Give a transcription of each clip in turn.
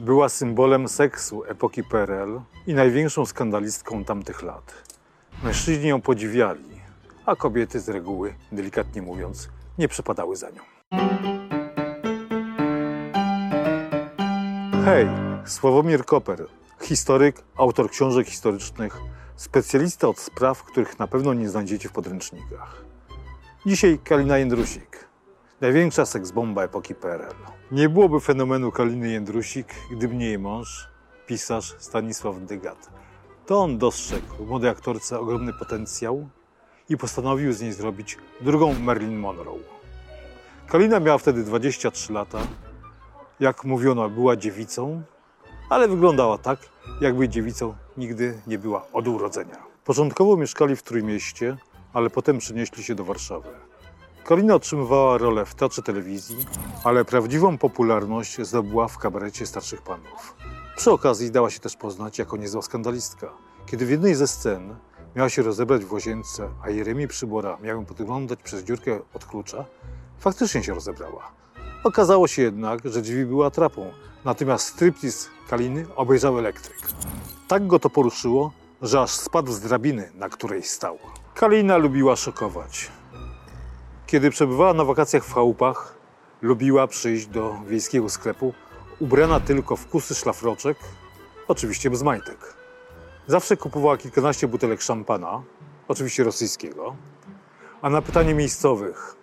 Była symbolem seksu epoki PRL i największą skandalistką tamtych lat. Mężczyźni ją podziwiali, a kobiety z reguły, delikatnie mówiąc, nie przepadały za nią. Hej, Sławomir Koper, historyk, autor książek historycznych, specjalista od spraw, których na pewno nie znajdziecie w podręcznikach. Dzisiaj Kalina Jędrusik, największa seksbomba epoki PRL. Nie byłoby fenomenu Kaliny Jędrusik, gdyby nie jej mąż, pisarz Stanisław Dygat. To on dostrzegł w młodej aktorce ogromny potencjał i postanowił z niej zrobić drugą Marilyn Monroe. Kalina miała wtedy 23 lata. Jak mówiono, była dziewicą, ale wyglądała tak, jakby dziewicą nigdy nie była od urodzenia. Początkowo mieszkali w Trójmieście, ale potem przenieśli się do Warszawy. Kalina otrzymywała rolę w teatrze telewizji, ale prawdziwą popularność zdobyła w kabarecie starszych panów. Przy okazji dała się też poznać jako niezła skandalistka. Kiedy w jednej ze scen miała się rozebrać w łazience, a Jeremi Przybora miał ją podglądać przez dziurkę od klucza, faktycznie się rozebrała. Okazało się jednak, że drzwi były atrapą, natomiast striptease Kaliny obejrzał elektryk. Tak go to poruszyło, że aż spadł z drabiny, na której stał. Kalina lubiła szokować. Kiedy przebywała na wakacjach w chałupach, lubiła przyjść do wiejskiego sklepu, ubrana tylko w kusy szlafroczek, oczywiście bez majtek. Zawsze kupowała kilkanaście butelek szampana, oczywiście rosyjskiego, a na pytanie miejscowych,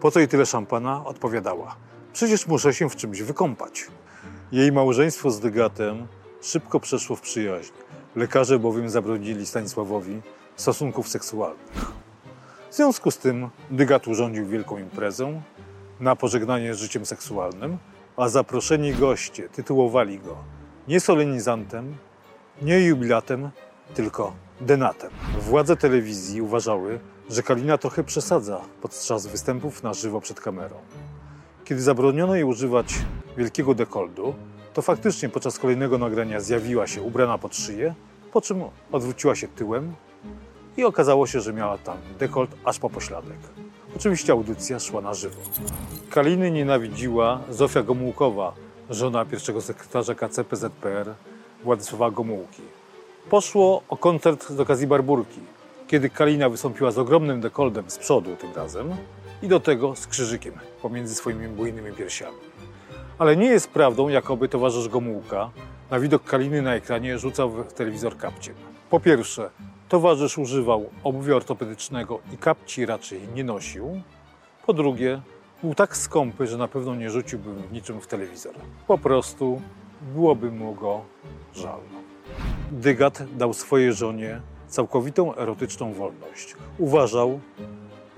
po co jej tyle szampana, odpowiadała: Przecież muszę się w czymś wykąpać. Jej małżeństwo z Dygatem szybko przeszło w przyjaźń. Lekarze bowiem zabronili Stanisławowi stosunków seksualnych. W związku z tym Dygat urządził wielką imprezę na pożegnanie z życiem seksualnym, a zaproszeni goście tytułowali go nie solenizantem, nie jubilatem, tylko denatem. Władze telewizji uważały, że Kalina trochę przesadza podczas występów na żywo przed kamerą. Kiedy zabroniono jej używać wielkiego dekoldu, to faktycznie podczas kolejnego nagrania zjawiła się ubrana pod szyję, po czym odwróciła się tyłem i okazało się, że miała tam dekolt aż po pośladek. Oczywiście audycja szła na żywo. Kaliny nienawidziła Zofia Gomułkowa, żona pierwszego sekretarza KCP ZPR Władysława Gomułki. Poszło o koncert z okazji Barburki, kiedy Kalina wystąpiła z ogromnym dekoltem z przodu tym razem i do tego z krzyżykiem pomiędzy swoimi bujnymi piersiami. Ale nie jest prawdą, jakoby towarzysz Gomułka na widok Kaliny na ekranie rzucał w telewizor kapciem. Po pierwsze, towarzysz używał obuwia ortopedycznego i kapci raczej nie nosił. Po drugie, był tak skąpy, że na pewno nie rzuciłby niczym w telewizor. Po prostu byłoby mu go żal. Dygat dał swojej żonie całkowitą erotyczną wolność. Uważał,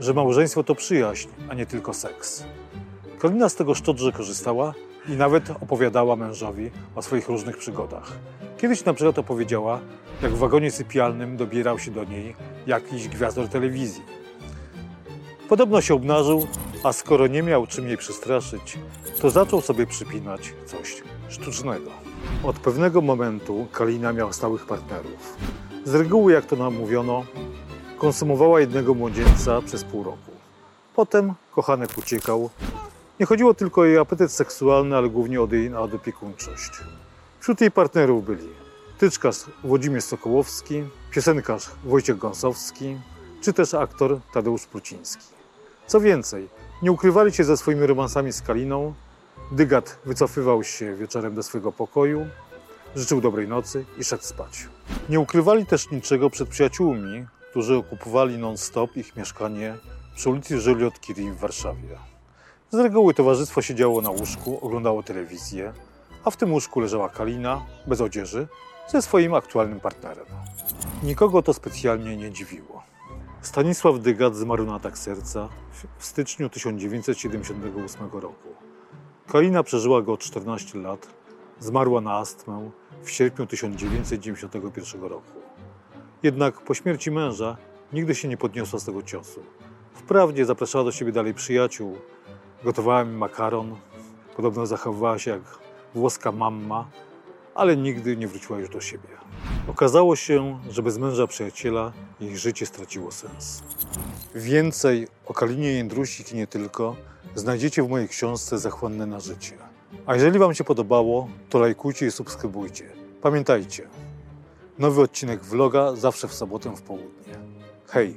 że małżeństwo to przyjaźń, a nie tylko seks. Kalina z tego szczodrze korzystała i nawet opowiadała mężowi o swoich różnych przygodach. Kiedyś na przykład opowiedziała, jak w wagonie sypialnym dobierał się do niej jakiś gwiazdor telewizji. Podobno się obnażył, a skoro nie miał czym jej przestraszyć, to zaczął sobie przypinać coś sztucznego. Od pewnego momentu Kalina miała stałych partnerów. Z reguły, jak to nam mówiono, konsumowała jednego młodzieńca przez pół roku. Potem kochanek uciekał. Nie chodziło tylko o jej apetyt seksualny, ale głównie o jej nadopiekuńczość. Wśród jej partnerów byli tyczkarz Włodzimierz Sokołowski, piosenkarz Wojciech Gąsowski, czy też aktor Tadeusz Pruciński. Co więcej, nie ukrywali się ze swoimi romansami z Kaliną. Dygat wycofywał się wieczorem do swojego pokoju, życzył dobrej nocy i szedł spać. Nie ukrywali też niczego przed przyjaciółmi, którzy okupowali non-stop ich mieszkanie przy ulicy Juliot Curie w Warszawie. Z reguły towarzystwo siedziało na łóżku, oglądało telewizję, a w tym łóżku leżała Kalina, bez odzieży, ze swoim aktualnym partnerem. Nikogo to specjalnie nie dziwiło. Stanisław Dygat zmarł na atak serca w styczniu 1978 roku. Kalina przeżyła go 14 lat, Zmarła na astmę w sierpniu 1991 roku. Jednak po śmierci męża nigdy się nie podniosła z tego ciosu. Wprawdzie zapraszała do siebie dalej przyjaciół, gotowała mi makaron, podobno zachowywała się jak włoska mamma, ale nigdy nie wróciła już do siebie. Okazało się, że bez męża przyjaciela jej życie straciło sens. Więcej o Kalinie Jędrusik i nie tylko znajdziecie w mojej książce Zachłanne na życie. A jeżeli Wam się podobało, to lajkujcie i subskrybujcie. Pamiętajcie, nowy odcinek vloga zawsze w sobotę w południe. Hej!